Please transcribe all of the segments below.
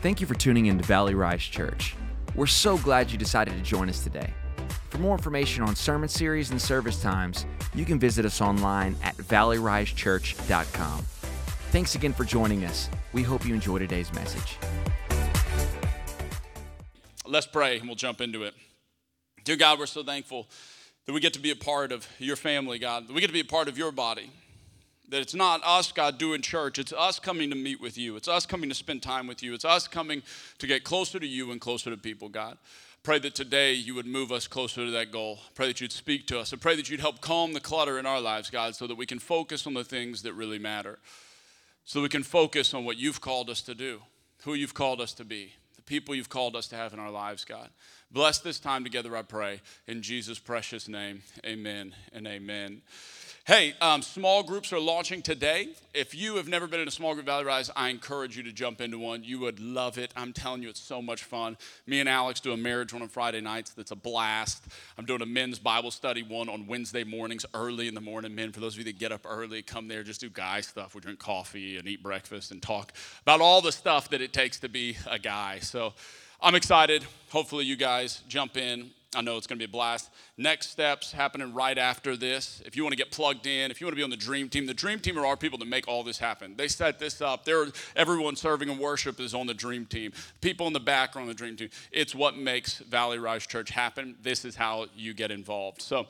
Thank you for tuning in to Valley Rise Church. We're so glad you decided to join us today. For more information on sermon series and service times, you can visit us online at valleyrisechurch.com. Thanks again for joining us. We hope you enjoy today's message. Let's pray and we'll jump into it. Dear God, we're so thankful that we get to be a part of your family, God, we get to be a part of your body. That it's not us, God, doing church. It's us coming to meet with you. It's us coming to spend time with you. It's us coming to get closer to you and closer to people, God. Pray that today you would move us closer to that goal. Pray that you'd speak to us. I pray that you'd help calm the clutter in our lives, God, so that we can focus on the things that really matter. So we can focus on what you've called us to do, who you've called us to be, the people you've called us to have in our lives, God. Bless this time together, I pray. In Jesus' precious name, amen and amen. Hey, um, small groups are launching today. If you have never been in a small group Valley Rise, I encourage you to jump into one. You would love it. I'm telling you, it's so much fun. Me and Alex do a marriage one on Friday nights that's a blast. I'm doing a men's Bible study one on Wednesday mornings, early in the morning. Men, for those of you that get up early, come there, just do guy stuff. We drink coffee and eat breakfast and talk about all the stuff that it takes to be a guy. So I'm excited. Hopefully, you guys jump in. I know it's going to be a blast. Next steps happening right after this. If you want to get plugged in, if you want to be on the dream team, the dream team are our people that make all this happen. They set this up. They're, everyone serving in worship is on the dream team. People in the back are on the dream team. It's what makes Valley Rise Church happen. This is how you get involved. So,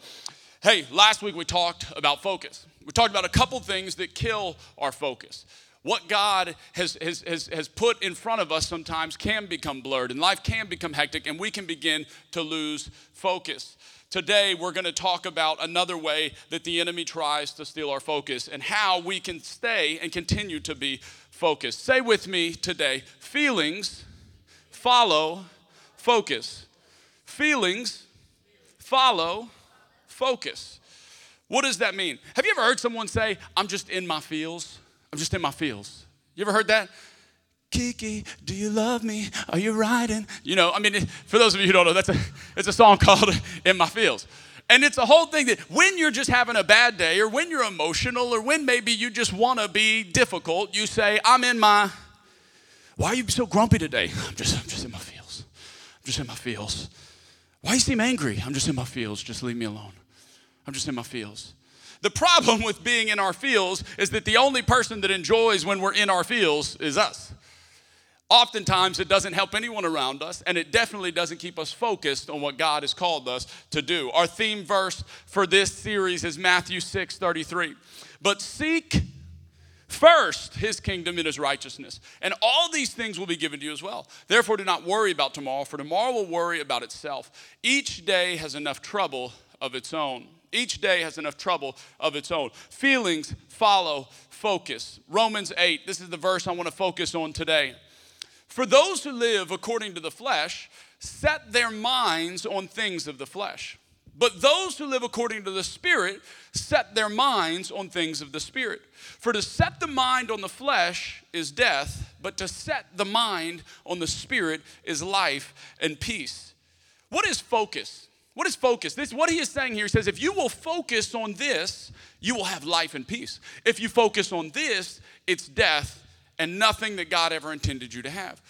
hey, last week we talked about focus. We talked about a couple things that kill our focus what God has, has, has, has put in front of us sometimes can become blurred and life can become hectic and we can begin to lose focus. Today, we're going to talk about another way that the enemy tries to steal our focus and how we can stay and continue to be focused. Say with me today feelings follow focus. Feelings follow focus. What does that mean? Have you ever heard someone say, I'm just in my feels? I'm just in my feels. You ever heard that? Kiki, do you love me? Are you riding? You know, I mean, for those of you who don't know, that's a, it's a song called In My Feels. And it's a whole thing that when you're just having a bad day or when you're emotional or when maybe you just want to be difficult, you say, I'm in my, why are you so grumpy today? I'm just, I'm just in my feels. I'm just in my feels. Why you seem angry? I'm just in my feels. Just leave me alone. I'm just in my feels. The problem with being in our fields is that the only person that enjoys when we're in our fields is us. Oftentimes, it doesn't help anyone around us, and it definitely doesn't keep us focused on what God has called us to do. Our theme verse for this series is Matthew 6 33. But seek first his kingdom and his righteousness, and all these things will be given to you as well. Therefore, do not worry about tomorrow, for tomorrow will worry about itself. Each day has enough trouble of its own. Each day has enough trouble of its own. Feelings follow focus. Romans 8, this is the verse I want to focus on today. For those who live according to the flesh set their minds on things of the flesh. But those who live according to the Spirit set their minds on things of the Spirit. For to set the mind on the flesh is death, but to set the mind on the Spirit is life and peace. What is focus? What is focus? This what he is saying here. He says, if you will focus on this, you will have life and peace. If you focus on this, it's death and nothing that God ever intended you to have.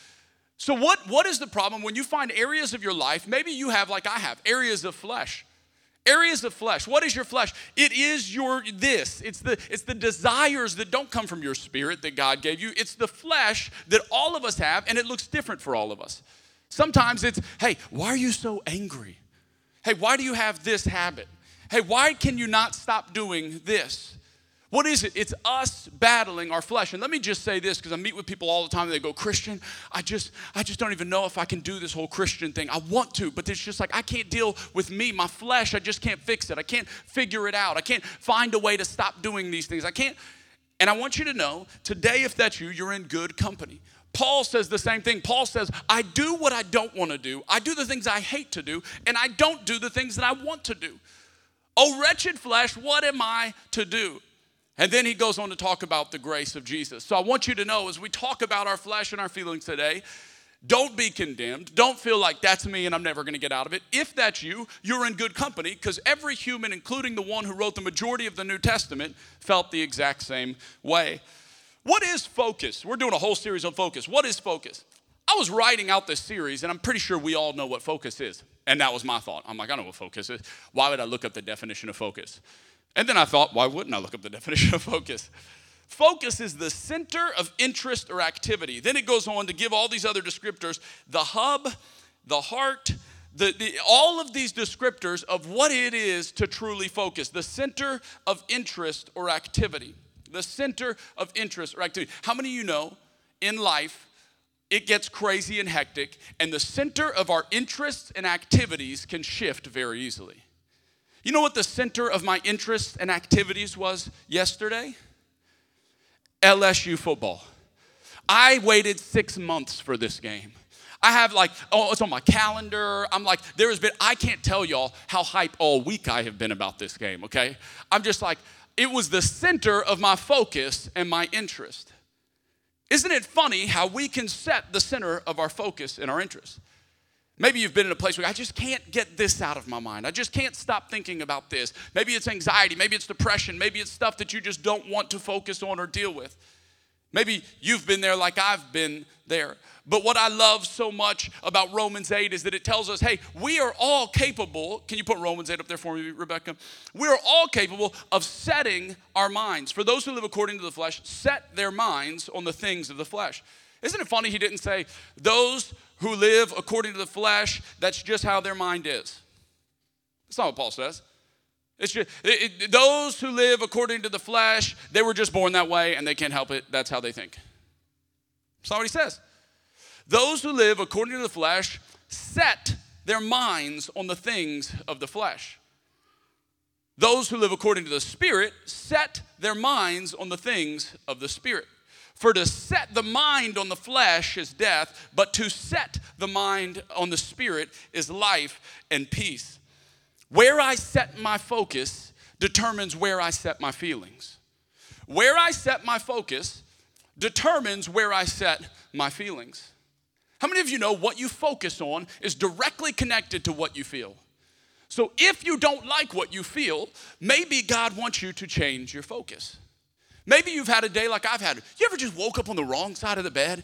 So, what, what is the problem when you find areas of your life, maybe you have, like I have, areas of flesh? Areas of flesh. What is your flesh? It is your this. It's the it's the desires that don't come from your spirit that God gave you. It's the flesh that all of us have, and it looks different for all of us. Sometimes it's, hey, why are you so angry? Hey, why do you have this habit? Hey, why can you not stop doing this? What is it? It's us battling our flesh. And let me just say this because I meet with people all the time they go, "Christian, I just I just don't even know if I can do this whole Christian thing. I want to, but it's just like I can't deal with me, my flesh. I just can't fix it. I can't figure it out. I can't find a way to stop doing these things. I can't and I want you to know today, if that's you, you're in good company. Paul says the same thing. Paul says, I do what I don't want to do, I do the things I hate to do, and I don't do the things that I want to do. Oh, wretched flesh, what am I to do? And then he goes on to talk about the grace of Jesus. So I want you to know as we talk about our flesh and our feelings today, don't be condemned. Don't feel like that's me and I'm never going to get out of it. If that's you, you're in good company because every human, including the one who wrote the majority of the New Testament, felt the exact same way. What is focus? We're doing a whole series on focus. What is focus? I was writing out this series, and I'm pretty sure we all know what focus is. And that was my thought. I'm like, I know what focus is. Why would I look up the definition of focus? And then I thought, why wouldn't I look up the definition of focus? Focus is the center of interest or activity. Then it goes on to give all these other descriptors the hub, the heart, the, the, all of these descriptors of what it is to truly focus the center of interest or activity. The center of interest or activity. How many of you know in life it gets crazy and hectic, and the center of our interests and activities can shift very easily? You know what the center of my interests and activities was yesterday? LSU football. I waited six months for this game. I have like, oh, it's on my calendar. I'm like, there has been, I can't tell y'all how hype all week I have been about this game, okay? I'm just like, it was the center of my focus and my interest. Isn't it funny how we can set the center of our focus and our interest? Maybe you've been in a place where I just can't get this out of my mind. I just can't stop thinking about this. Maybe it's anxiety, maybe it's depression, maybe it's stuff that you just don't want to focus on or deal with. Maybe you've been there like I've been there. But what I love so much about Romans 8 is that it tells us, hey, we are all capable. Can you put Romans 8 up there for me, Rebecca? We are all capable of setting our minds. For those who live according to the flesh, set their minds on the things of the flesh. Isn't it funny he didn't say, those who live according to the flesh, that's just how their mind is? That's not what Paul says. It's just, it, it, those who live according to the flesh, they were just born that way and they can't help it. That's how they think. That's not what he says. Those who live according to the flesh set their minds on the things of the flesh. Those who live according to the Spirit set their minds on the things of the Spirit. For to set the mind on the flesh is death, but to set the mind on the Spirit is life and peace. Where I set my focus determines where I set my feelings. Where I set my focus determines where I set my feelings. How many of you know what you focus on is directly connected to what you feel? So if you don't like what you feel, maybe God wants you to change your focus. Maybe you've had a day like I've had. You ever just woke up on the wrong side of the bed?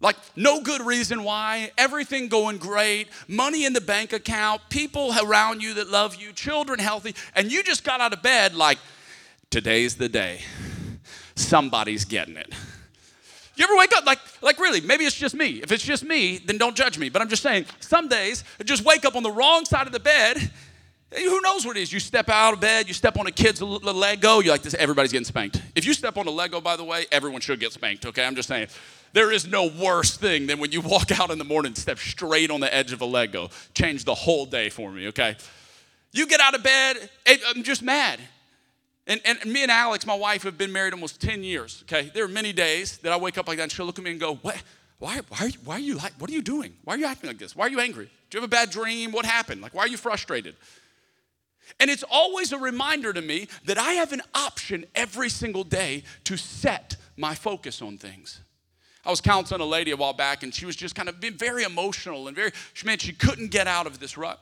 Like, no good reason why, everything going great, money in the bank account, people around you that love you, children healthy, and you just got out of bed like, today's the day. Somebody's getting it. You ever wake up like, like really, maybe it's just me. If it's just me, then don't judge me. But I'm just saying, some days, I just wake up on the wrong side of the bed. Who knows what it is? You step out of bed, you step on a kid's Lego, you're like this, everybody's getting spanked. If you step on a Lego, by the way, everyone should get spanked, okay? I'm just saying. There is no worse thing than when you walk out in the morning step straight on the edge of a Lego. Change the whole day for me, okay? You get out of bed, I'm just mad. And, and me and Alex, my wife, have been married almost 10 years, okay? There are many days that I wake up like that and she'll look at me and go, what? Why, why, are you, why are you like, what are you doing? Why are you acting like this? Why are you angry? Do you have a bad dream? What happened? Like, why are you frustrated? And it's always a reminder to me that I have an option every single day to set my focus on things. I was counseling a lady a while back, and she was just kind of being very emotional and very, she meant she couldn't get out of this rut.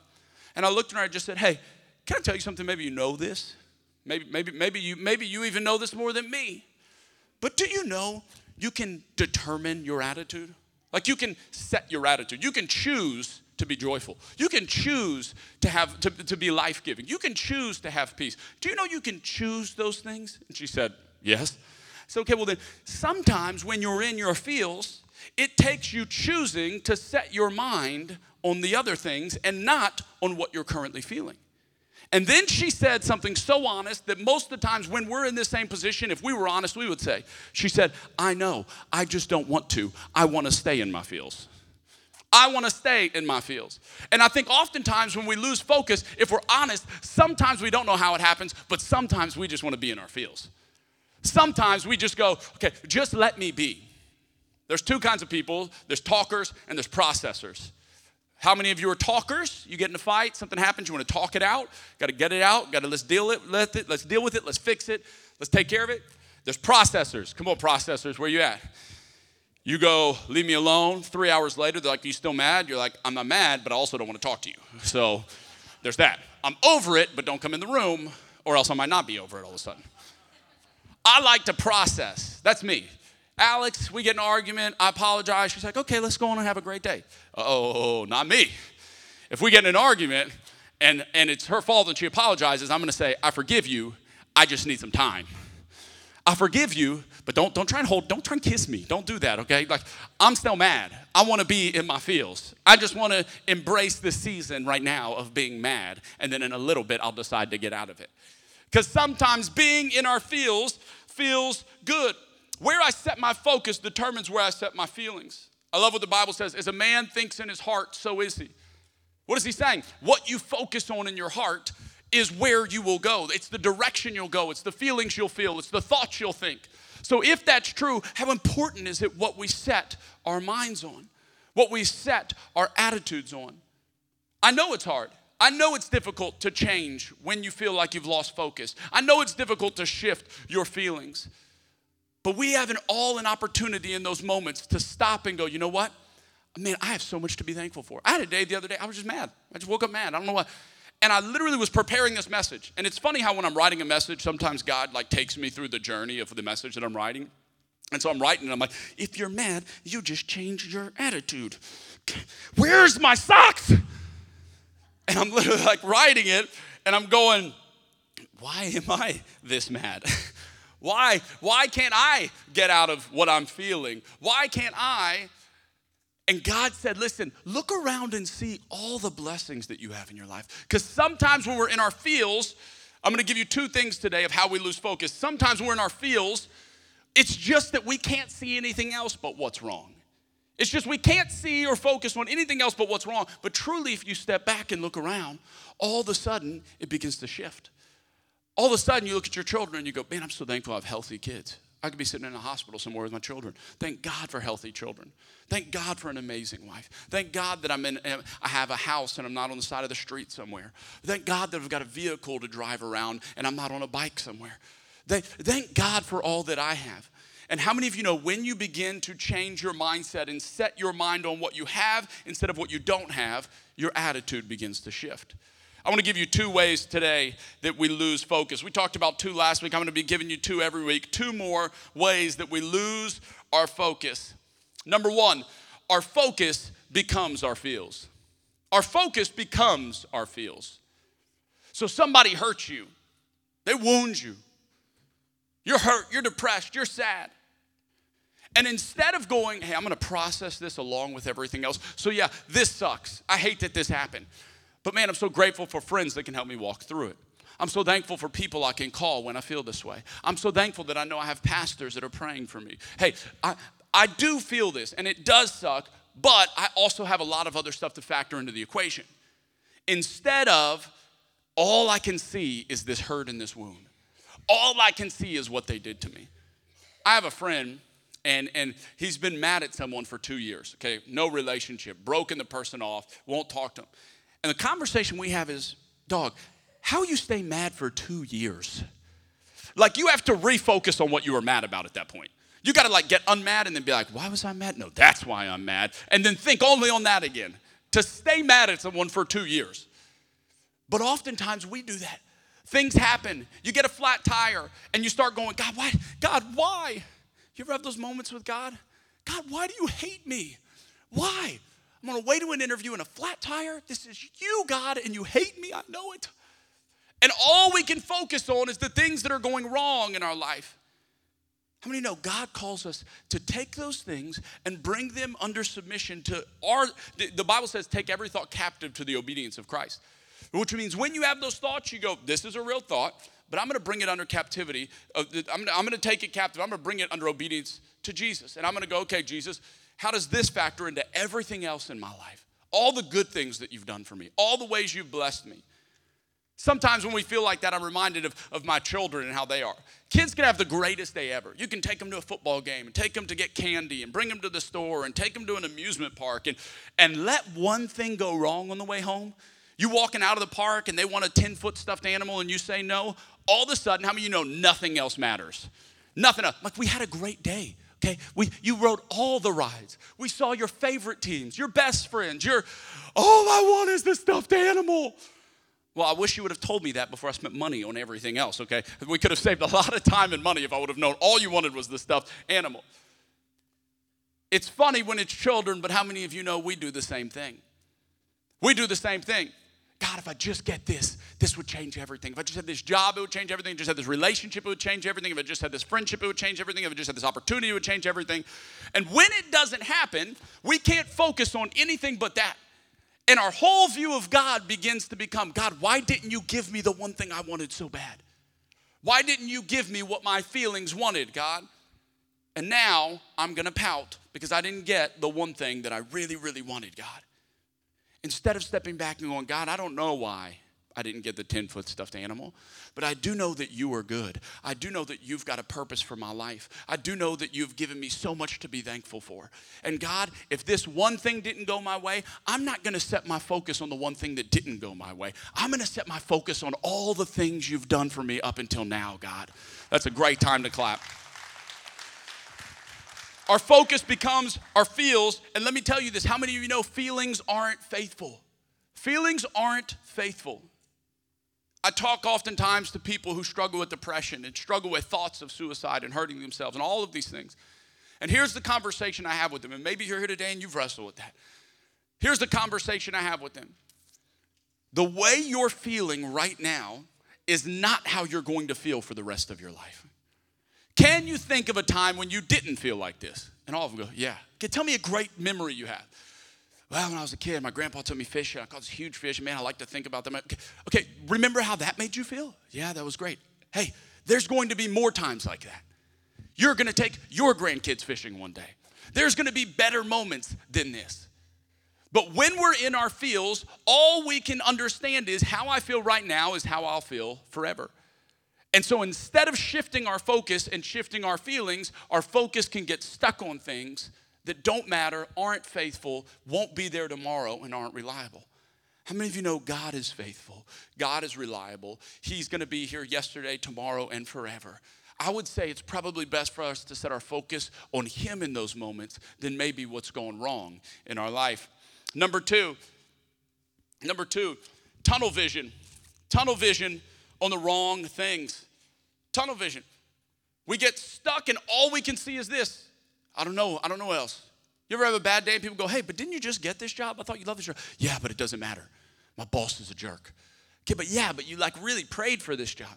And I looked at her and I just said, Hey, can I tell you something? Maybe you know this. Maybe, maybe, maybe, you, maybe you even know this more than me. But do you know you can determine your attitude? Like you can set your attitude. You can choose to be joyful. You can choose to have to, to be life-giving. You can choose to have peace. Do you know you can choose those things? And she said, Yes. So, okay, well, then sometimes when you're in your feels, it takes you choosing to set your mind on the other things and not on what you're currently feeling. And then she said something so honest that most of the times when we're in this same position, if we were honest, we would say, She said, I know, I just don't want to. I want to stay in my feels. I want to stay in my fields. And I think oftentimes when we lose focus, if we're honest, sometimes we don't know how it happens, but sometimes we just want to be in our fields. Sometimes we just go, okay, just let me be. There's two kinds of people there's talkers and there's processors. How many of you are talkers? You get in a fight, something happens, you want to talk it out, got to get it out, got to let's deal it, let it, let's deal with it, let's fix it, let's take care of it. There's processors. Come on, processors, where you at? You go, leave me alone. Three hours later, they're like, you still mad? You're like, I'm not mad, but I also don't want to talk to you. So there's that. I'm over it, but don't come in the room, or else I might not be over it all of a sudden. I like to process. That's me. Alex, we get an argument. I apologize. She's like, okay, let's go on and have a great day. Oh, not me. If we get in an argument and, and it's her fault and she apologizes, I'm going to say, I forgive you. I just need some time. I forgive you, but don't, don't try and hold, don't try and kiss me. Don't do that, okay? Like, I'm still mad. I want to be in my feels. I just want to embrace the season right now of being mad. And then in a little bit, I'll decide to get out of it. Because sometimes being in our feels feels good. Where I set my focus determines where I set my feelings. I love what the Bible says as a man thinks in his heart, so is he. What is he saying? What you focus on in your heart is where you will go. It's the direction you'll go, it's the feelings you'll feel, it's the thoughts you'll think. So, if that's true, how important is it what we set our minds on, what we set our attitudes on? I know it's hard. I know it's difficult to change when you feel like you've lost focus. I know it's difficult to shift your feelings. But we have an all an opportunity in those moments to stop and go, you know what? Man, I have so much to be thankful for. I had a day the other day, I was just mad. I just woke up mad. I don't know why. And I literally was preparing this message. And it's funny how when I'm writing a message, sometimes God like takes me through the journey of the message that I'm writing. And so I'm writing and I'm like, if you're mad, you just change your attitude. Where's my socks? And I'm literally like writing it and I'm going, why am I this mad? why, why can't I get out of what I'm feeling? Why can't I? And God said, listen, look around and see all the blessings that you have in your life. Because sometimes when we're in our feels, I'm gonna give you two things today of how we lose focus. Sometimes when we're in our feels, it's just that we can't see anything else but what's wrong. It's just we can't see or focus on anything else but what's wrong. But truly, if you step back and look around, all of a sudden it begins to shift. All of a sudden, you look at your children and you go, Man, I'm so thankful I have healthy kids. I could be sitting in a hospital somewhere with my children. Thank God for healthy children. Thank God for an amazing wife. Thank God that I'm in, eh, I have a house and I'm not on the side of the street somewhere. Thank God that I've got a vehicle to drive around and I'm not on a bike somewhere. Thank God for all that I have. And how many of you know when you begin to change your mindset and set your mind on what you have instead of what you don't have, your attitude begins to shift? I want to give you two ways today that we lose focus. We talked about two last week. I'm going to be giving you two every week. Two more ways that we lose our focus. Number one, our focus becomes our feels. Our focus becomes our feels. So somebody hurts you, they wound you. You're hurt, you're depressed, you're sad. And instead of going, hey, I'm gonna process this along with everything else. So, yeah, this sucks. I hate that this happened. But man, I'm so grateful for friends that can help me walk through it. I'm so thankful for people I can call when I feel this way. I'm so thankful that I know I have pastors that are praying for me. Hey, I, I do feel this, and it does suck, but I also have a lot of other stuff to factor into the equation. Instead of all I can see is this hurt and this wound, all I can see is what they did to me. I have a friend and and he's been mad at someone for two years okay? No relationship broken the person off won't talk to him. And the conversation we have is dog how you stay mad for two years? Like you have to refocus on what you were mad about at that point. You got to like get unmad and then be like why was i mad no that's why i'm mad. And then think only on that again. To stay mad at someone for two years. But oftentimes we do that. Things happen. You get a flat tire and you start going god why god why you ever have those moments with God? God, why do you hate me? Why? I'm on the way to an interview in a flat tire. This is you, God, and you hate me. I know it. And all we can focus on is the things that are going wrong in our life. How many know God calls us to take those things and bring them under submission to our, the Bible says, take every thought captive to the obedience of Christ. Which means when you have those thoughts, you go, this is a real thought but I'm going to bring it under captivity. Uh, I'm going to take it captive. I'm going to bring it under obedience to Jesus. And I'm going to go, okay, Jesus, how does this factor into everything else in my life? All the good things that you've done for me, all the ways you've blessed me. Sometimes when we feel like that, I'm reminded of, of my children and how they are. Kids can have the greatest day ever. You can take them to a football game and take them to get candy and bring them to the store and take them to an amusement park and, and let one thing go wrong on the way home. You walking out of the park and they want a 10 foot stuffed animal and you say no, all of a sudden, how many you know nothing else matters? Nothing else. Like we had a great day. Okay, we, you rode all the rides. We saw your favorite teams, your best friends. Your, all I want is the stuffed animal. Well, I wish you would have told me that before I spent money on everything else, okay? We could have saved a lot of time and money if I would have known all you wanted was the stuffed animal. It's funny when it's children, but how many of you know we do the same thing? We do the same thing. God, if I just get this, this would change everything. If I just had this job, it would change everything. If I just had this relationship, it would change everything. If I just had this friendship, it would change everything. If I just had this opportunity, it would change everything. And when it doesn't happen, we can't focus on anything but that. And our whole view of God begins to become God, why didn't you give me the one thing I wanted so bad? Why didn't you give me what my feelings wanted, God? And now I'm gonna pout because I didn't get the one thing that I really, really wanted, God. Instead of stepping back and going, God, I don't know why I didn't get the 10 foot stuffed animal, but I do know that you are good. I do know that you've got a purpose for my life. I do know that you've given me so much to be thankful for. And God, if this one thing didn't go my way, I'm not gonna set my focus on the one thing that didn't go my way. I'm gonna set my focus on all the things you've done for me up until now, God. That's a great time to clap. Our focus becomes our feels. And let me tell you this how many of you know feelings aren't faithful? Feelings aren't faithful. I talk oftentimes to people who struggle with depression and struggle with thoughts of suicide and hurting themselves and all of these things. And here's the conversation I have with them. And maybe you're here today and you've wrestled with that. Here's the conversation I have with them. The way you're feeling right now is not how you're going to feel for the rest of your life. Can you think of a time when you didn't feel like this? And all of them go, Yeah. Okay, tell me a great memory you have. Well, when I was a kid, my grandpa took me fishing. I caught this huge fish. Man, I like to think about them. Okay, okay, remember how that made you feel? Yeah, that was great. Hey, there's going to be more times like that. You're going to take your grandkids fishing one day. There's going to be better moments than this. But when we're in our feels, all we can understand is how I feel right now is how I'll feel forever. And so instead of shifting our focus and shifting our feelings, our focus can get stuck on things that don't matter, aren't faithful, won't be there tomorrow, and aren't reliable. How many of you know God is faithful? God is reliable. He's going to be here yesterday, tomorrow, and forever. I would say it's probably best for us to set our focus on Him in those moments than maybe what's going wrong in our life. Number two, number two, tunnel vision. Tunnel vision on the wrong things. Tunnel vision. We get stuck and all we can see is this. I don't know. I don't know what else. You ever have a bad day and people go, hey, but didn't you just get this job? I thought you loved this job. Yeah, but it doesn't matter. My boss is a jerk. Okay, but yeah, but you like really prayed for this job.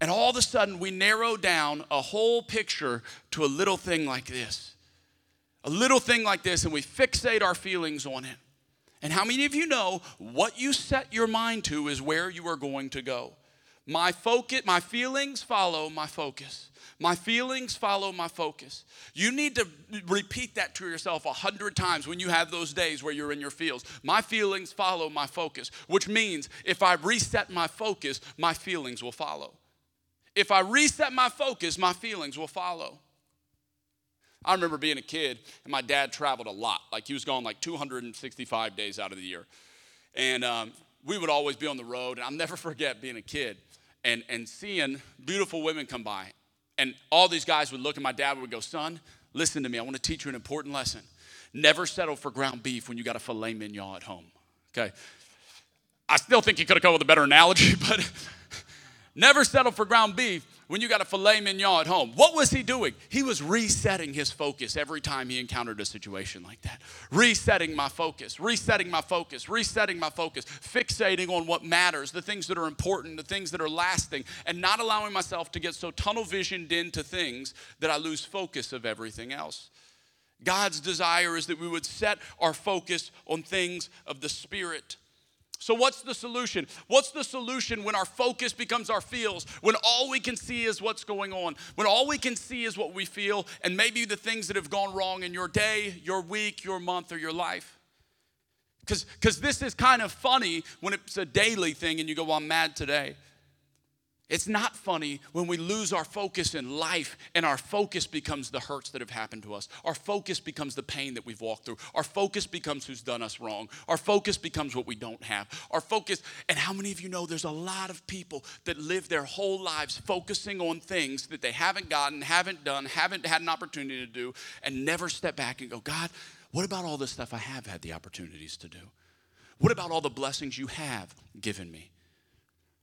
And all of a sudden, we narrow down a whole picture to a little thing like this. A little thing like this, and we fixate our feelings on it. And how many of you know what you set your mind to is where you are going to go? My focus, my feelings follow my focus. My feelings follow my focus. You need to repeat that to yourself a hundred times when you have those days where you're in your feels. My feelings follow my focus, which means if I reset my focus, my feelings will follow. If I reset my focus, my feelings will follow. I remember being a kid and my dad traveled a lot. Like he was gone like 265 days out of the year. And um, we would always be on the road. And I'll never forget being a kid and, and seeing beautiful women come by. And all these guys would look, and my dad would go, Son, listen to me. I want to teach you an important lesson. Never settle for ground beef when you got a filet mignon at home. Okay? I still think you could have come with a better analogy, but never settle for ground beef when you got a filet mignon at home. What was he doing? He was resetting his focus every time he encountered a situation like that. Resetting my focus, resetting my focus, resetting my focus, fixating on what matters, the things that are important, the things that are lasting, and not allowing myself to get so tunnel visioned into things that I lose focus of everything else. God's desire is that we would set our focus on things of the Spirit. So, what's the solution? What's the solution when our focus becomes our feels, when all we can see is what's going on, when all we can see is what we feel, and maybe the things that have gone wrong in your day, your week, your month, or your life? Because cause this is kind of funny when it's a daily thing and you go, well, I'm mad today. It's not funny when we lose our focus in life and our focus becomes the hurts that have happened to us. Our focus becomes the pain that we've walked through. Our focus becomes who's done us wrong. Our focus becomes what we don't have. Our focus, and how many of you know there's a lot of people that live their whole lives focusing on things that they haven't gotten, haven't done, haven't had an opportunity to do, and never step back and go, God, what about all the stuff I have had the opportunities to do? What about all the blessings you have given me?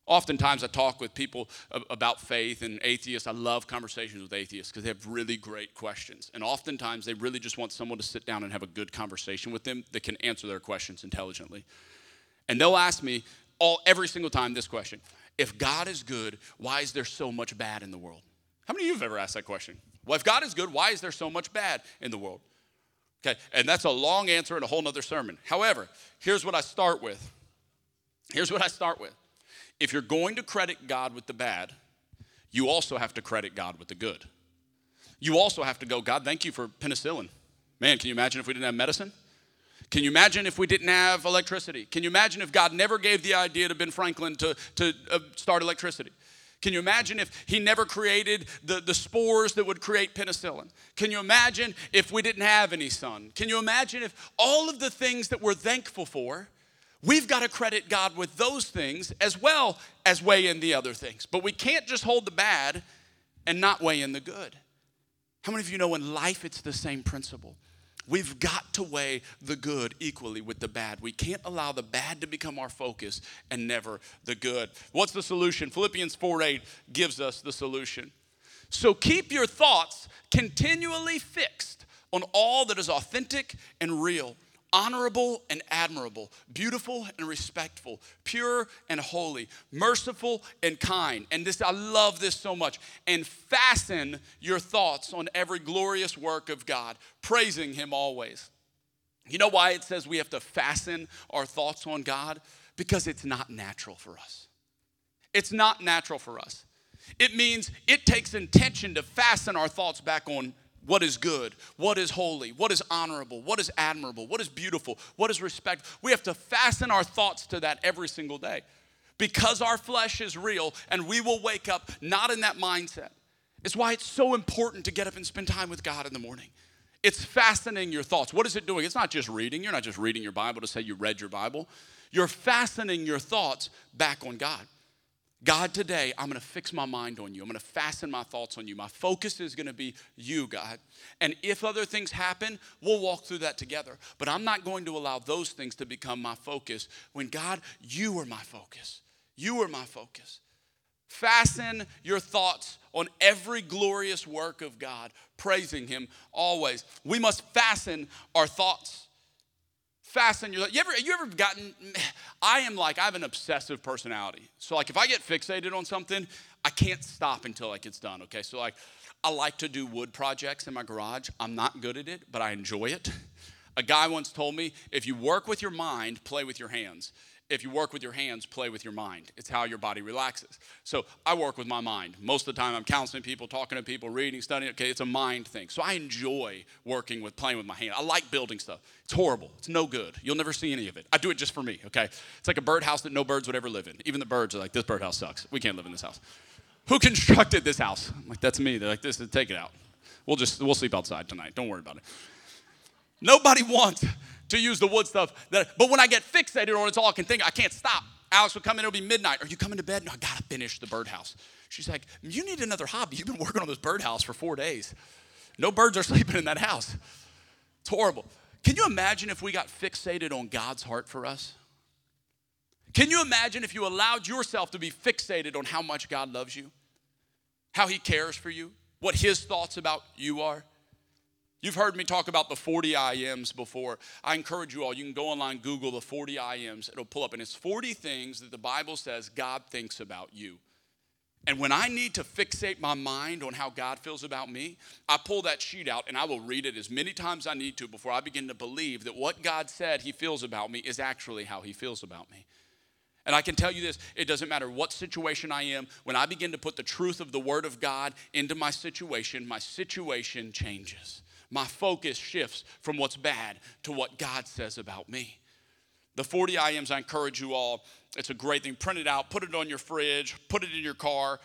Oftentimes, I talk with people about faith and atheists. I love conversations with atheists because they have really great questions. And oftentimes, they really just want someone to sit down and have a good conversation with them that can answer their questions intelligently. And they'll ask me all every single time this question If God is good, why is there so much bad in the world? How many of you have ever asked that question? Well, if God is good, why is there so much bad in the world? Okay, and that's a long answer and a whole nother sermon. However, here's what I start with. Here's what I start with if you're going to credit God with the bad, you also have to credit God with the good. You also have to go, God, thank you for penicillin. Man, can you imagine if we didn't have medicine? Can you imagine if we didn't have electricity? Can you imagine if God never gave the idea to Ben Franklin to, to uh, start electricity? Can you imagine if he never created the, the spores that would create penicillin? Can you imagine if we didn't have any sun? Can you imagine if all of the things that we're thankful for We've got to credit God with those things as well as weigh in the other things. But we can't just hold the bad and not weigh in the good. How many of you know in life it's the same principle? We've got to weigh the good equally with the bad. We can't allow the bad to become our focus and never the good. What's the solution? Philippians 4 8 gives us the solution. So keep your thoughts continually fixed on all that is authentic and real honorable and admirable, beautiful and respectful, pure and holy, merciful and kind. And this, I love this so much. And fasten your thoughts on every glorious work of God, praising Him always. You know why it says we have to fasten our thoughts on God? Because it's not natural for us. It's not natural for us. It means it takes intention to fasten our thoughts back on what is good, what is holy, what is honorable, what is admirable, what is beautiful, what is respect. We have to fasten our thoughts to that every single day because our flesh is real and we will wake up not in that mindset. It's why it's so important to get up and spend time with God in the morning. It's fastening your thoughts. What is it doing? It's not just reading. You're not just reading your Bible to say you read your Bible. You're fastening your thoughts back on God. God, today, I'm going to fix my mind on you. I'm going to fasten my thoughts on you. My focus is going to be you, God. And if other things happen, we'll walk through that together. But I'm not going to allow those things to become my focus when, God, you are my focus. You are my focus. Fasten your thoughts on every glorious work of God, praising Him always. We must fasten our thoughts fasten your you ever you ever gotten i am like i have an obsessive personality. So like if i get fixated on something i can't stop until like it's done okay? So like i like to do wood projects in my garage. I'm not good at it but i enjoy it. A guy once told me if you work with your mind play with your hands if you work with your hands, play with your mind. It's how your body relaxes. So I work with my mind. Most of the time, I'm counseling people, talking to people, reading, studying. Okay, it's a mind thing. So I enjoy working with, playing with my hand. I like building stuff. It's horrible. It's no good. You'll never see any of it. I do it just for me, okay? It's like a birdhouse that no birds would ever live in. Even the birds are like, this birdhouse sucks. We can't live in this house. Who constructed this house? I'm like, that's me. They're like, this, is take it out. We'll just, we'll sleep outside tonight. Don't worry about it. Nobody wants to use the wood stuff. That, but when I get fixated on it's all I can think, I can't stop. Alex would come in, it'll be midnight. Are you coming to bed? No, I gotta finish the birdhouse. She's like, You need another hobby. You've been working on this birdhouse for four days. No birds are sleeping in that house. It's horrible. Can you imagine if we got fixated on God's heart for us? Can you imagine if you allowed yourself to be fixated on how much God loves you, how He cares for you, what His thoughts about you are? You've heard me talk about the 40 IMs before. I encourage you all, you can go online, Google the 40 IMs. It'll pull up, and it's 40 things that the Bible says God thinks about you. And when I need to fixate my mind on how God feels about me, I pull that sheet out and I will read it as many times I need to before I begin to believe that what God said He feels about me is actually how He feels about me. And I can tell you this it doesn't matter what situation I am, when I begin to put the truth of the Word of God into my situation, my situation changes my focus shifts from what's bad to what God says about me. The 40 IMs, I encourage you all, it's a great thing. Print it out, put it on your fridge, put it in your car.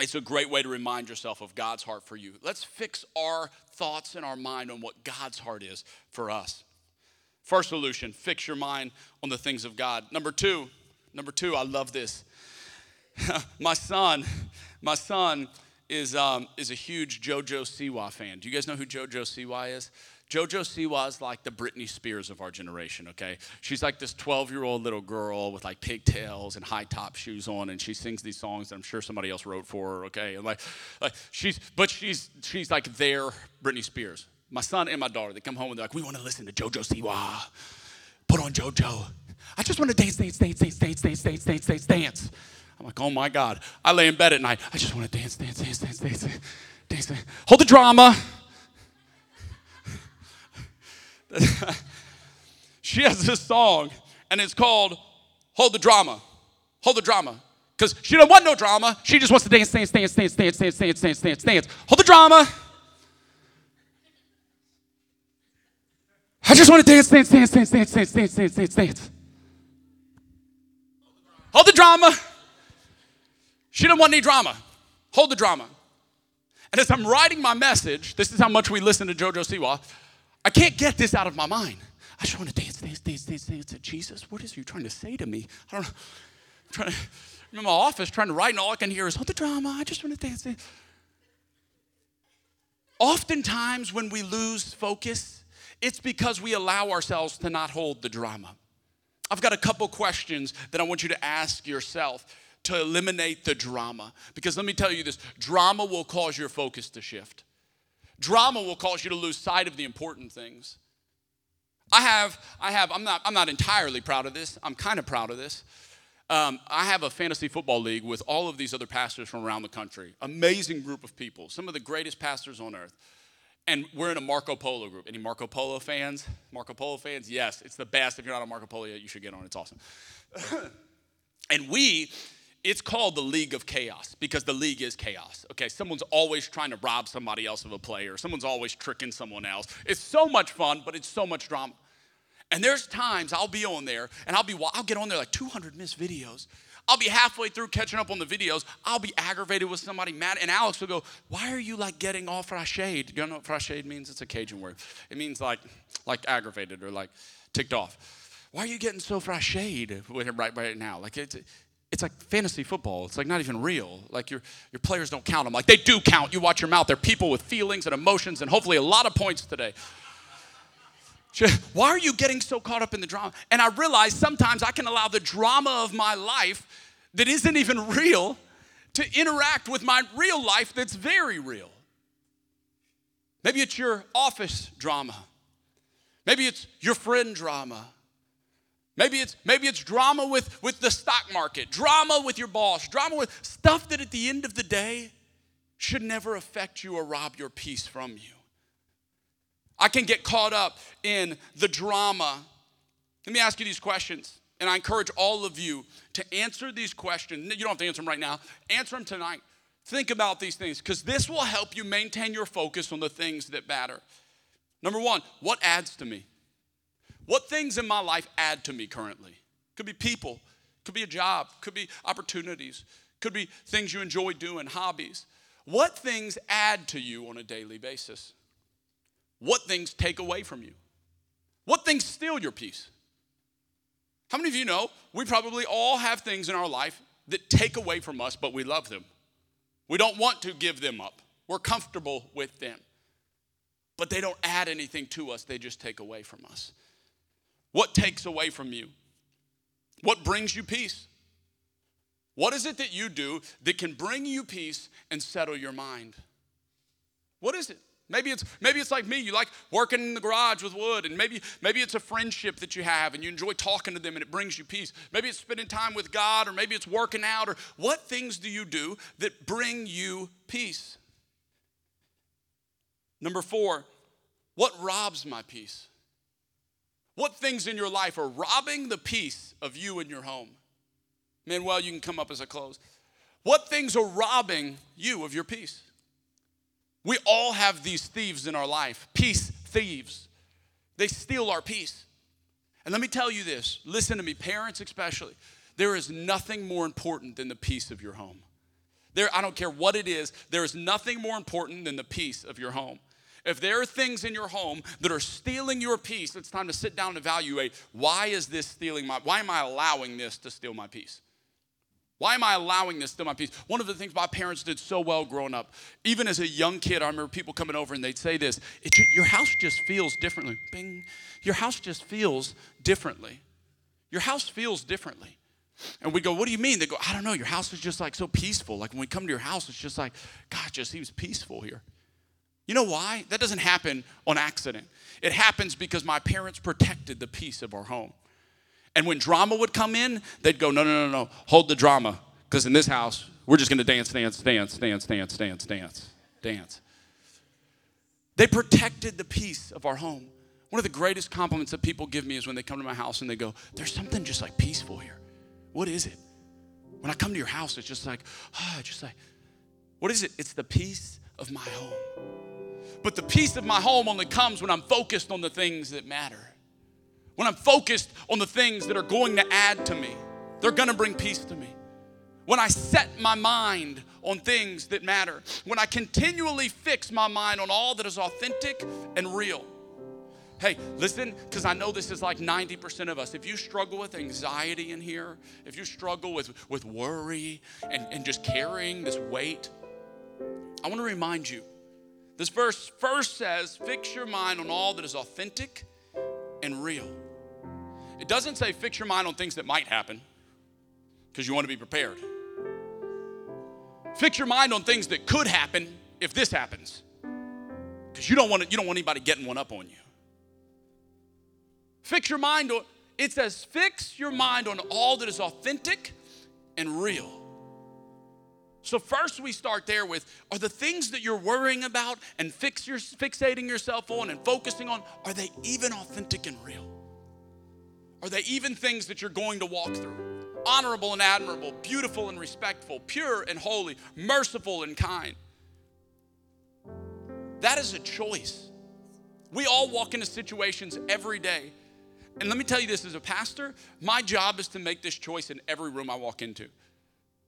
It's a great way to remind yourself of God's heart for you. Let's fix our thoughts and our mind on what God's heart is for us. First solution, fix your mind on the things of God. Number two, number two, I love this. my son, my son is, um, is a huge JoJo Siwa fan. Do you guys know who JoJo Siwa is? JoJo Siwa is like the Britney Spears of our generation, okay? She's like this 12 year old little girl with like pigtails and high top shoes on, and she sings these songs that I'm sure somebody else wrote for her, okay? And like, like she's, but she's, she's like their Britney Spears. My son and my daughter, they come home and they're like, we want to listen to JoJo Siwa. Put on JoJo. I just want to dance, dance, dance, dance, dance, dance, dance, dance, dance, dance. I'm like, oh my God. I lay in bed at night. I just want to dance, dance, dance, dance, dance, dance, dance. Hold the drama. she has this song, and it's called Hold the Drama. Hold the Drama. Because she don't want no drama. She just wants to dance, dance, dance, dance, dance, dance, dance, dance, dance, dance. Hold the drama. I just want to dance, dance, dance, dance, dance, dance, dance, dance, dance, dance. Hold the drama. She didn't want any drama. Hold the drama. And as I'm writing my message, this is how much we listen to JoJo Siwa. I can't get this out of my mind. I just want to dance, dance, dance, dance, dance Jesus. What is you trying to say to me? I don't know. I'm trying to, I'm in my office trying to write, and all I can hear is, oh, the drama. I just want to dance. dance. Oftentimes, when we lose focus, it's because we allow ourselves to not hold the drama. I've got a couple questions that I want you to ask yourself to eliminate the drama. Because let me tell you this drama will cause your focus to shift. Drama will cause you to lose sight of the important things. I have, I have, I'm not, I'm not entirely proud of this. I'm kind of proud of this. Um, I have a fantasy football league with all of these other pastors from around the country. Amazing group of people, some of the greatest pastors on earth. And we're in a Marco Polo group. Any Marco Polo fans? Marco Polo fans? Yes, it's the best. If you're not on Marco Polo yet, you should get on. It's awesome. and we it's called the League of Chaos because the league is chaos. Okay, someone's always trying to rob somebody else of a player, someone's always tricking someone else. It's so much fun, but it's so much drama. And there's times I'll be on there and I'll be I'll get on there like 200 missed videos. I'll be halfway through catching up on the videos. I'll be aggravated with somebody mad, and Alex will go, "Why are you like getting all frashade?" You know what frashade means? It's a Cajun word. It means like like aggravated or like ticked off. Why are you getting so frashade with him right right now? Like it's it's like fantasy football. It's like not even real. Like your, your players don't count them. Like they do count. You watch your mouth. They're people with feelings and emotions and hopefully a lot of points today. Why are you getting so caught up in the drama? And I realize sometimes I can allow the drama of my life that isn't even real to interact with my real life that's very real. Maybe it's your office drama. Maybe it's your friend drama. Maybe it's maybe it's drama with, with the stock market, drama with your boss, drama with stuff that at the end of the day should never affect you or rob your peace from you. I can get caught up in the drama. Let me ask you these questions, and I encourage all of you to answer these questions. You don't have to answer them right now, answer them tonight. Think about these things because this will help you maintain your focus on the things that matter. Number one, what adds to me? What things in my life add to me currently? Could be people, could be a job, could be opportunities, could be things you enjoy doing, hobbies. What things add to you on a daily basis? What things take away from you? What things steal your peace? How many of you know we probably all have things in our life that take away from us, but we love them? We don't want to give them up. We're comfortable with them. But they don't add anything to us, they just take away from us. What takes away from you? What brings you peace? What is it that you do that can bring you peace and settle your mind? What is it? Maybe it's maybe it's like me. You like working in the garage with wood, and maybe maybe it's a friendship that you have, and you enjoy talking to them, and it brings you peace. Maybe it's spending time with God, or maybe it's working out, or what things do you do that bring you peace? Number four, what robs my peace? What things in your life are robbing the peace of you and your home? Manuel, you can come up as a close. What things are robbing you of your peace? We all have these thieves in our life, peace thieves. They steal our peace. And let me tell you this listen to me, parents especially. There is nothing more important than the peace of your home. There, I don't care what it is, there is nothing more important than the peace of your home. If there are things in your home that are stealing your peace, it's time to sit down and evaluate why is this stealing my why am I allowing this to steal my peace? Why am I allowing this to steal my peace? One of the things my parents did so well growing up, even as a young kid, I remember people coming over and they'd say this Your house just feels differently. Bing. Your house just feels differently. Your house feels differently. And we go, What do you mean? They go, I don't know. Your house is just like so peaceful. Like when we come to your house, it's just like, God, just seems peaceful here. You know why? That doesn't happen on accident. It happens because my parents protected the peace of our home. And when drama would come in, they'd go, no, no, no, no, hold the drama. Because in this house, we're just going to dance, dance, dance, dance, dance, dance, dance, dance. They protected the peace of our home. One of the greatest compliments that people give me is when they come to my house and they go, there's something just like peaceful here. What is it? When I come to your house, it's just like, ah, oh, just like, what is it? It's the peace of my home. But the peace of my home only comes when I'm focused on the things that matter when I'm focused on the things that are going to add to me, they're going to bring peace to me. When I set my mind on things that matter, when I continually fix my mind on all that is authentic and real. Hey, listen, because I know this is like 90% of us. If you struggle with anxiety in here, if you struggle with, with worry and, and just carrying this weight, I want to remind you this verse first says, Fix your mind on all that is authentic and real. It doesn't say fix your mind on things that might happen because you want to be prepared. Fix your mind on things that could happen if this happens because you don't want you don't want anybody getting one up on you. Fix your mind on it says fix your mind on all that is authentic and real. So first we start there with are the things that you're worrying about and fix your, fixating yourself on and focusing on are they even authentic and real? Are they even things that you're going to walk through? Honorable and admirable, beautiful and respectful, pure and holy, merciful and kind. That is a choice. We all walk into situations every day. And let me tell you this as a pastor, my job is to make this choice in every room I walk into.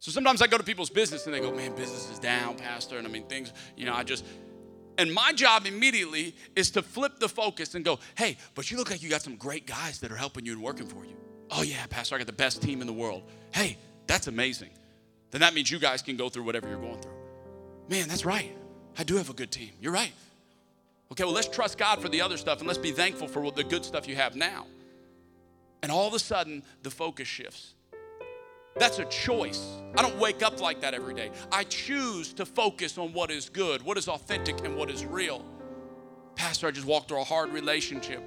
So sometimes I go to people's business and they go, man, business is down, Pastor. And I mean, things, you know, I just, and my job immediately is to flip the focus and go, hey, but you look like you got some great guys that are helping you and working for you. Oh, yeah, Pastor, I got the best team in the world. Hey, that's amazing. Then that means you guys can go through whatever you're going through. Man, that's right. I do have a good team. You're right. Okay, well, let's trust God for the other stuff and let's be thankful for the good stuff you have now. And all of a sudden, the focus shifts. That's a choice. I don't wake up like that every day. I choose to focus on what is good, what is authentic, and what is real. Pastor, I just walked through a hard relationship.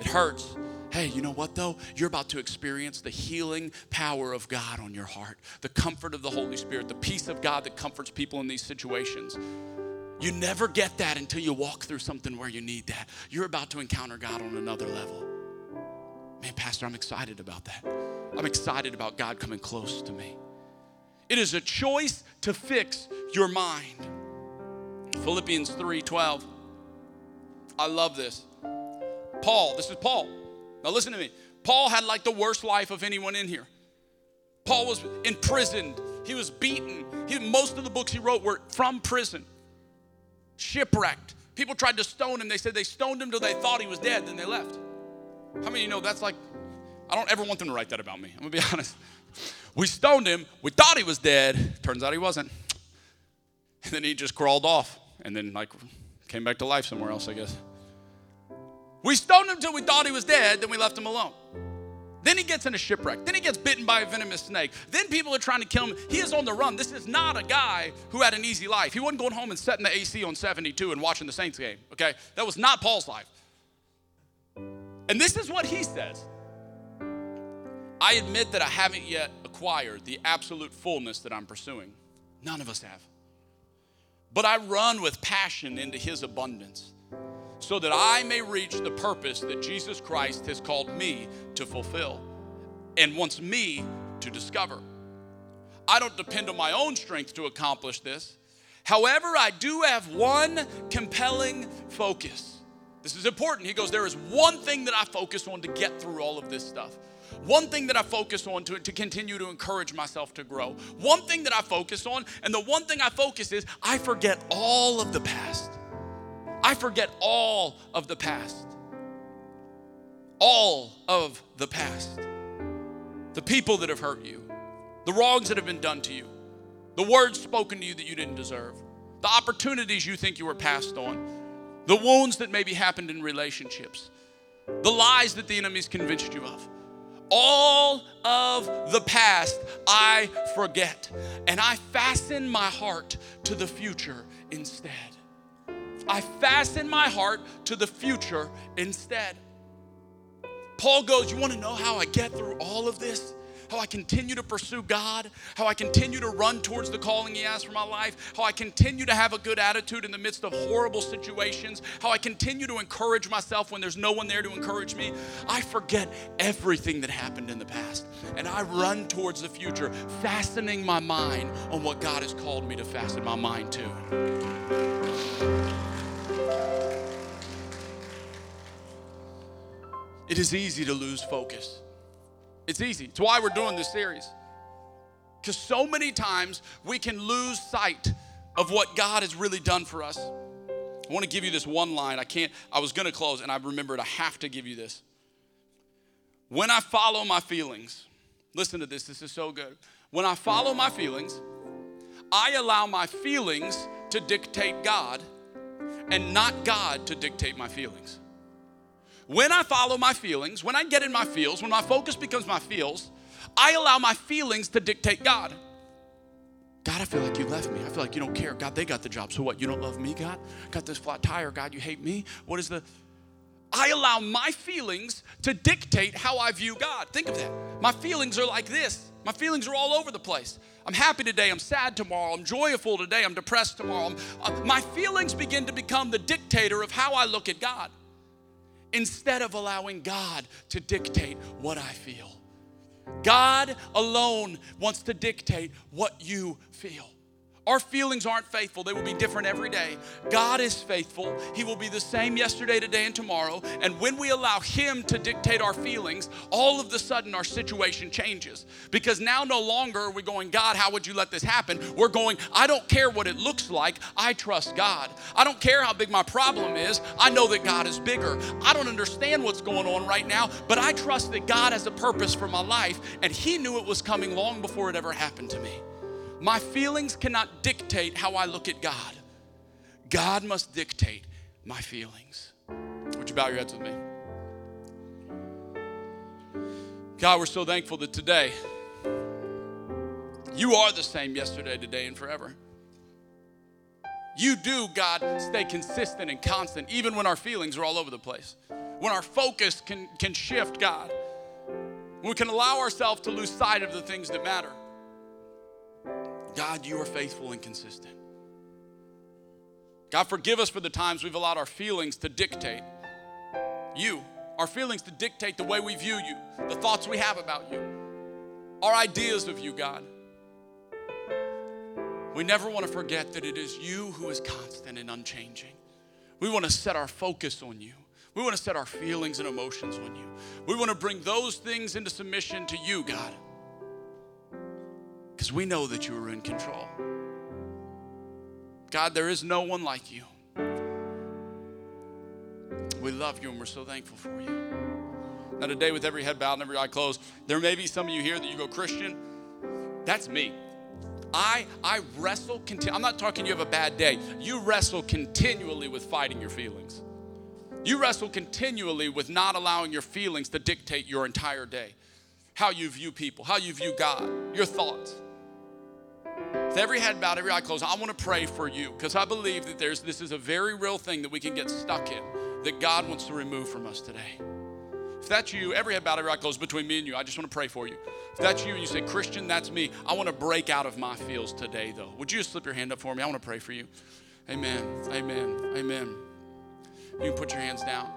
It hurts. Hey, you know what though? You're about to experience the healing power of God on your heart, the comfort of the Holy Spirit, the peace of God that comforts people in these situations. You never get that until you walk through something where you need that. You're about to encounter God on another level. Man, Pastor, I'm excited about that. I'm excited about God coming close to me. It is a choice to fix your mind. Philippians 3:12. I love this. Paul, this is Paul. Now listen to me. Paul had like the worst life of anyone in here. Paul was imprisoned. He was beaten. He, most of the books he wrote were from prison. Shipwrecked. People tried to stone him. They said they stoned him till they thought he was dead, then they left. How many of you know that's like I don't ever want them to write that about me. I'm gonna be honest. We stoned him. We thought he was dead. Turns out he wasn't. And then he just crawled off and then, like, came back to life somewhere else, I guess. We stoned him until we thought he was dead, then we left him alone. Then he gets in a shipwreck. Then he gets bitten by a venomous snake. Then people are trying to kill him. He is on the run. This is not a guy who had an easy life. He wasn't going home and setting the AC on 72 and watching the Saints game, okay? That was not Paul's life. And this is what he says I admit that I haven't yet acquired the absolute fullness that I'm pursuing. None of us have. But I run with passion into his abundance so that I may reach the purpose that Jesus Christ has called me to fulfill and wants me to discover. I don't depend on my own strength to accomplish this. However, I do have one compelling focus. This is important. He goes, There is one thing that I focus on to get through all of this stuff. One thing that I focus on to, to continue to encourage myself to grow. One thing that I focus on, and the one thing I focus is I forget all of the past. I forget all of the past. All of the past. The people that have hurt you, the wrongs that have been done to you, the words spoken to you that you didn't deserve, the opportunities you think you were passed on, the wounds that maybe happened in relationships, the lies that the enemy's convinced you of. All of the past I forget, and I fasten my heart to the future instead. I fasten my heart to the future instead. Paul goes, You want to know how I get through all of this? How I continue to pursue God, how I continue to run towards the calling He has for my life, how I continue to have a good attitude in the midst of horrible situations, how I continue to encourage myself when there's no one there to encourage me. I forget everything that happened in the past and I run towards the future, fastening my mind on what God has called me to fasten my mind to. It is easy to lose focus. It's easy. It's why we're doing this series. Because so many times we can lose sight of what God has really done for us. I want to give you this one line. I can't, I was going to close and I remembered I have to give you this. When I follow my feelings, listen to this, this is so good. When I follow my feelings, I allow my feelings to dictate God and not God to dictate my feelings. When I follow my feelings, when I get in my feels, when my focus becomes my feels, I allow my feelings to dictate God. God, I feel like you left me. I feel like you don't care. God, they got the job. So what? You don't love me, God? Got this flat tire. God, you hate me? What is the. I allow my feelings to dictate how I view God. Think of that. My feelings are like this. My feelings are all over the place. I'm happy today. I'm sad tomorrow. I'm joyful today. I'm depressed tomorrow. Uh, my feelings begin to become the dictator of how I look at God instead of allowing God to dictate what I feel. God alone wants to dictate what you feel. Our feelings aren't faithful. They will be different every day. God is faithful. He will be the same yesterday, today, and tomorrow. And when we allow Him to dictate our feelings, all of the sudden our situation changes. Because now no longer are we going, God, how would you let this happen? We're going, I don't care what it looks like. I trust God. I don't care how big my problem is. I know that God is bigger. I don't understand what's going on right now, but I trust that God has a purpose for my life, and He knew it was coming long before it ever happened to me. My feelings cannot dictate how I look at God. God must dictate my feelings. Would you bow your heads with me? God, we're so thankful that today you are the same yesterday, today, and forever. You do, God, stay consistent and constant, even when our feelings are all over the place. When our focus can, can shift, God. We can allow ourselves to lose sight of the things that matter. God, you are faithful and consistent. God, forgive us for the times we've allowed our feelings to dictate you, our feelings to dictate the way we view you, the thoughts we have about you, our ideas of you, God. We never want to forget that it is you who is constant and unchanging. We want to set our focus on you. We want to set our feelings and emotions on you. We want to bring those things into submission to you, God because we know that you are in control. God, there is no one like you. We love you and we're so thankful for you. Now, today, with every head bowed and every eye closed, there may be some of you here that you go, Christian, that's me. I, I wrestle, conti- I'm not talking you have a bad day. You wrestle continually with fighting your feelings. You wrestle continually with not allowing your feelings to dictate your entire day, how you view people, how you view God, your thoughts. With every head bowed, every eye closed, I want to pray for you because I believe that there's this is a very real thing that we can get stuck in that God wants to remove from us today. If that's you, every head bowed, every eye closed between me and you, I just want to pray for you. If that's you and you say, Christian, that's me, I want to break out of my feels today, though. Would you just slip your hand up for me? I want to pray for you. Amen. Amen. Amen. You can put your hands down.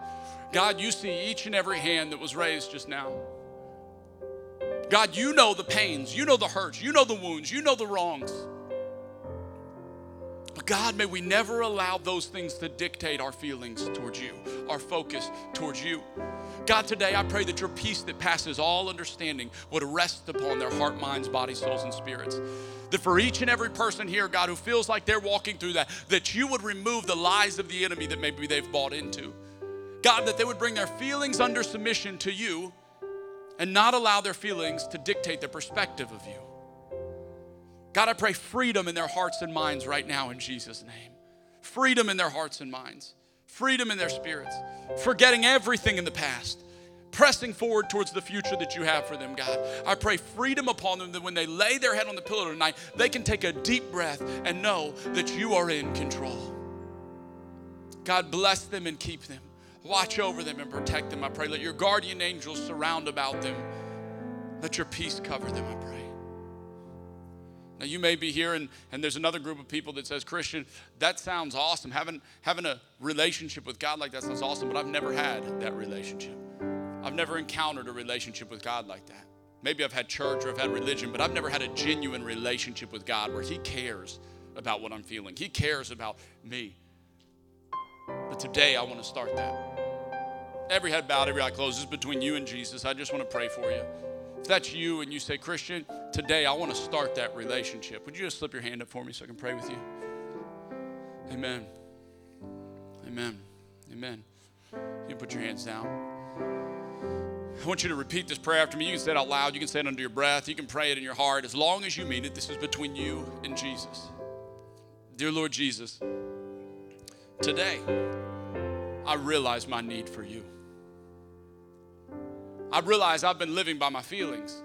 God, you see each and every hand that was raised just now. God, you know the pains, you know the hurts, you know the wounds, you know the wrongs. But God, may we never allow those things to dictate our feelings towards you, our focus towards you. God, today I pray that your peace that passes all understanding would rest upon their heart, minds, bodies, souls, and spirits. That for each and every person here, God, who feels like they're walking through that, that you would remove the lies of the enemy that maybe they've bought into. God, that they would bring their feelings under submission to you and not allow their feelings to dictate their perspective of you. God, I pray freedom in their hearts and minds right now in Jesus' name. Freedom in their hearts and minds, freedom in their spirits, forgetting everything in the past, pressing forward towards the future that you have for them, God. I pray freedom upon them that when they lay their head on the pillow tonight, they can take a deep breath and know that you are in control. God, bless them and keep them. Watch over them and protect them. I pray, let your guardian angels surround about them. Let your peace cover them, I pray. Now, you may be here, and, and there's another group of people that says, Christian, that sounds awesome. Having, having a relationship with God like that sounds awesome, but I've never had that relationship. I've never encountered a relationship with God like that. Maybe I've had church or I've had religion, but I've never had a genuine relationship with God where He cares about what I'm feeling. He cares about me. But today I want to start that. Every head bowed, every eye closed. This is between you and Jesus. I just want to pray for you. If that's you and you say, Christian, today I want to start that relationship, would you just slip your hand up for me so I can pray with you? Amen. Amen. Amen. You can put your hands down. I want you to repeat this prayer after me. You can say it out loud. You can say it under your breath. You can pray it in your heart. As long as you mean it, this is between you and Jesus. Dear Lord Jesus, today I realize my need for you. I realize I've been living by my feelings,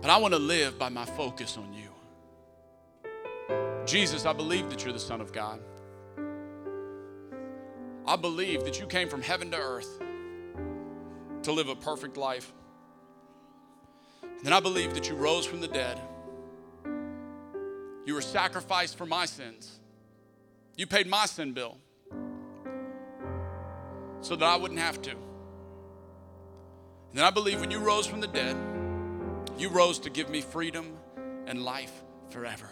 but I want to live by my focus on you. Jesus, I believe that you're the Son of God. I believe that you came from heaven to earth to live a perfect life. And then I believe that you rose from the dead. You were sacrificed for my sins. You paid my sin bill so that I wouldn't have to. And I believe when you rose from the dead, you rose to give me freedom and life forever.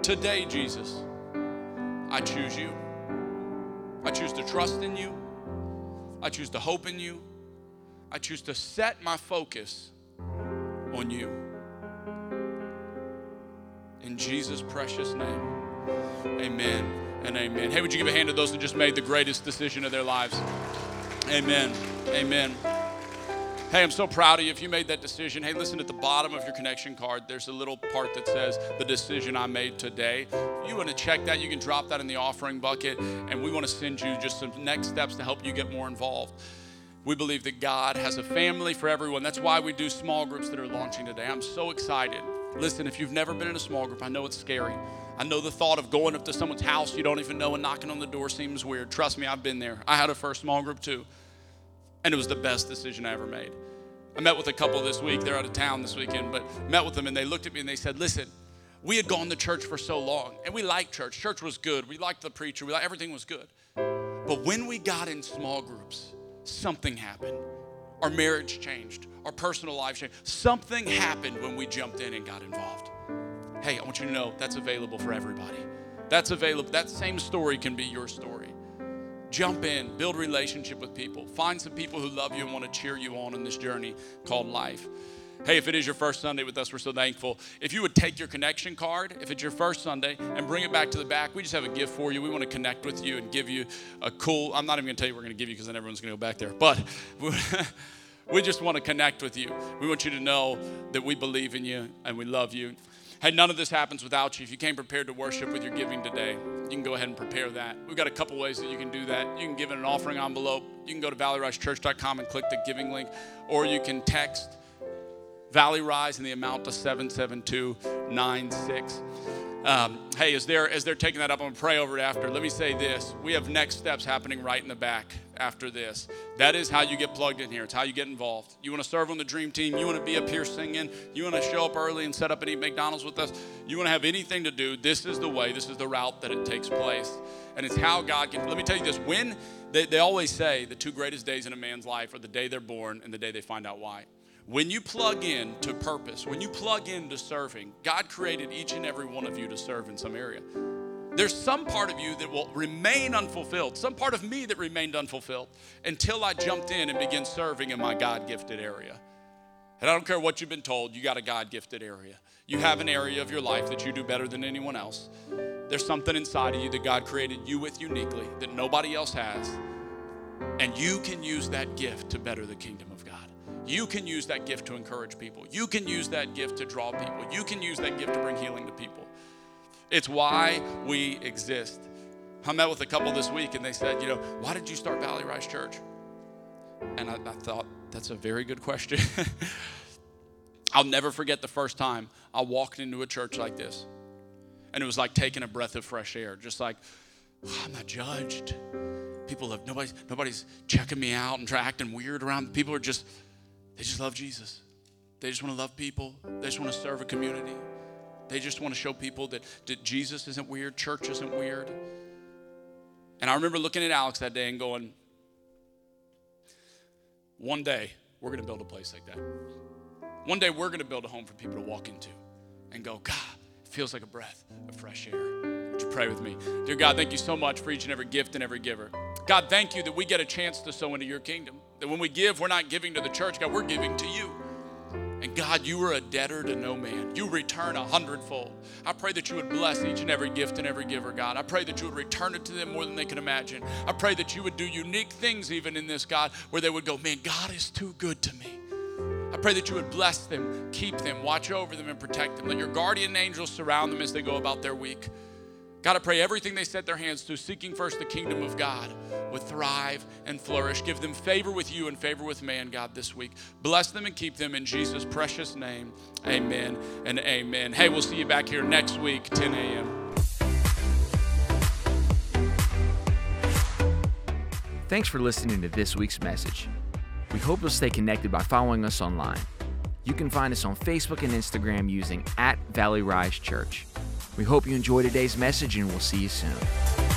Today, Jesus, I choose you. I choose to trust in you. I choose to hope in you. I choose to set my focus on you. In Jesus' precious name, amen and amen. Hey, would you give a hand to those that just made the greatest decision of their lives? Amen. Amen. Hey, I'm so proud of you if you made that decision. Hey, listen at the bottom of your connection card, there's a little part that says the decision I made today. If you want to check that, you can drop that in the offering bucket, and we want to send you just some next steps to help you get more involved. We believe that God has a family for everyone. That's why we do small groups that are launching today. I'm so excited. Listen, if you've never been in a small group, I know it's scary. I know the thought of going up to someone's house you don't even know and knocking on the door seems weird. Trust me, I've been there. I had a first small group too and it was the best decision I ever made. I met with a couple this week. They're out of town this weekend, but met with them and they looked at me and they said, "Listen, we had gone to church for so long and we liked church. Church was good. We liked the preacher. We liked, everything was good. But when we got in small groups, something happened. Our marriage changed. Our personal life changed. Something happened when we jumped in and got involved. Hey, I want you to know that's available for everybody. That's available. That same story can be your story jump in, build relationship with people, find some people who love you and want to cheer you on in this journey called life. Hey, if it is your first Sunday with us, we're so thankful. If you would take your connection card, if it's your first Sunday, and bring it back to the back, we just have a gift for you. We want to connect with you and give you a cool, I'm not even going to tell you we're going to give you because then everyone's going to go back there. But we just want to connect with you. We want you to know that we believe in you and we love you. Hey, none of this happens without you. If you came prepared to worship with your giving today, you can go ahead and prepare that. We've got a couple ways that you can do that. You can give in an offering envelope. You can go to valleyrisechurch.com and click the giving link, or you can text Valley Rise in the amount to 77296. Um, hey, as they're as they're taking that up, I'm gonna pray over it after. Let me say this: we have next steps happening right in the back after this. That is how you get plugged in here. It's how you get involved. You want to serve on the dream team. You want to be up here singing. You want to show up early and set up and eat McDonald's with us. You want to have anything to do. This is the way. This is the route that it takes place, and it's how God can. Let me tell you this: when they, they always say the two greatest days in a man's life are the day they're born and the day they find out why. When you plug in to purpose, when you plug in to serving, God created each and every one of you to serve in some area. There's some part of you that will remain unfulfilled, some part of me that remained unfulfilled until I jumped in and began serving in my God gifted area. And I don't care what you've been told, you got a God gifted area. You have an area of your life that you do better than anyone else. There's something inside of you that God created you with uniquely that nobody else has. And you can use that gift to better the kingdom. You can use that gift to encourage people. You can use that gift to draw people. You can use that gift to bring healing to people. It's why we exist. I met with a couple this week and they said, you know, why did you start Valley Rise Church? And I, I thought, that's a very good question. I'll never forget the first time I walked into a church like this. And it was like taking a breath of fresh air, just like, oh, I'm not judged. People have nobody's nobody's checking me out and acting weird around. People are just they just love Jesus. They just want to love people. They just want to serve a community. They just want to show people that, that Jesus isn't weird, church isn't weird. And I remember looking at Alex that day and going, one day we're going to build a place like that. One day we're going to build a home for people to walk into and go, God, it feels like a breath of fresh air. Would you pray with me? Dear God, thank you so much for each and every gift and every giver. God, thank you that we get a chance to sow into your kingdom. That when we give, we're not giving to the church, God, we're giving to you. And God, you are a debtor to no man. You return a hundredfold. I pray that you would bless each and every gift and every giver, God. I pray that you would return it to them more than they can imagine. I pray that you would do unique things even in this, God, where they would go, man, God is too good to me. I pray that you would bless them, keep them, watch over them, and protect them. Let your guardian angels surround them as they go about their week. God, I pray everything they set their hands to, seeking first the kingdom of God, would thrive and flourish. Give them favor with you and favor with man, God, this week. Bless them and keep them in Jesus' precious name. Amen and amen. Hey, we'll see you back here next week, 10 a.m. Thanks for listening to this week's message. We hope you'll stay connected by following us online. You can find us on Facebook and Instagram using at Valley Rise Church. We hope you enjoy today's message and we'll see you soon.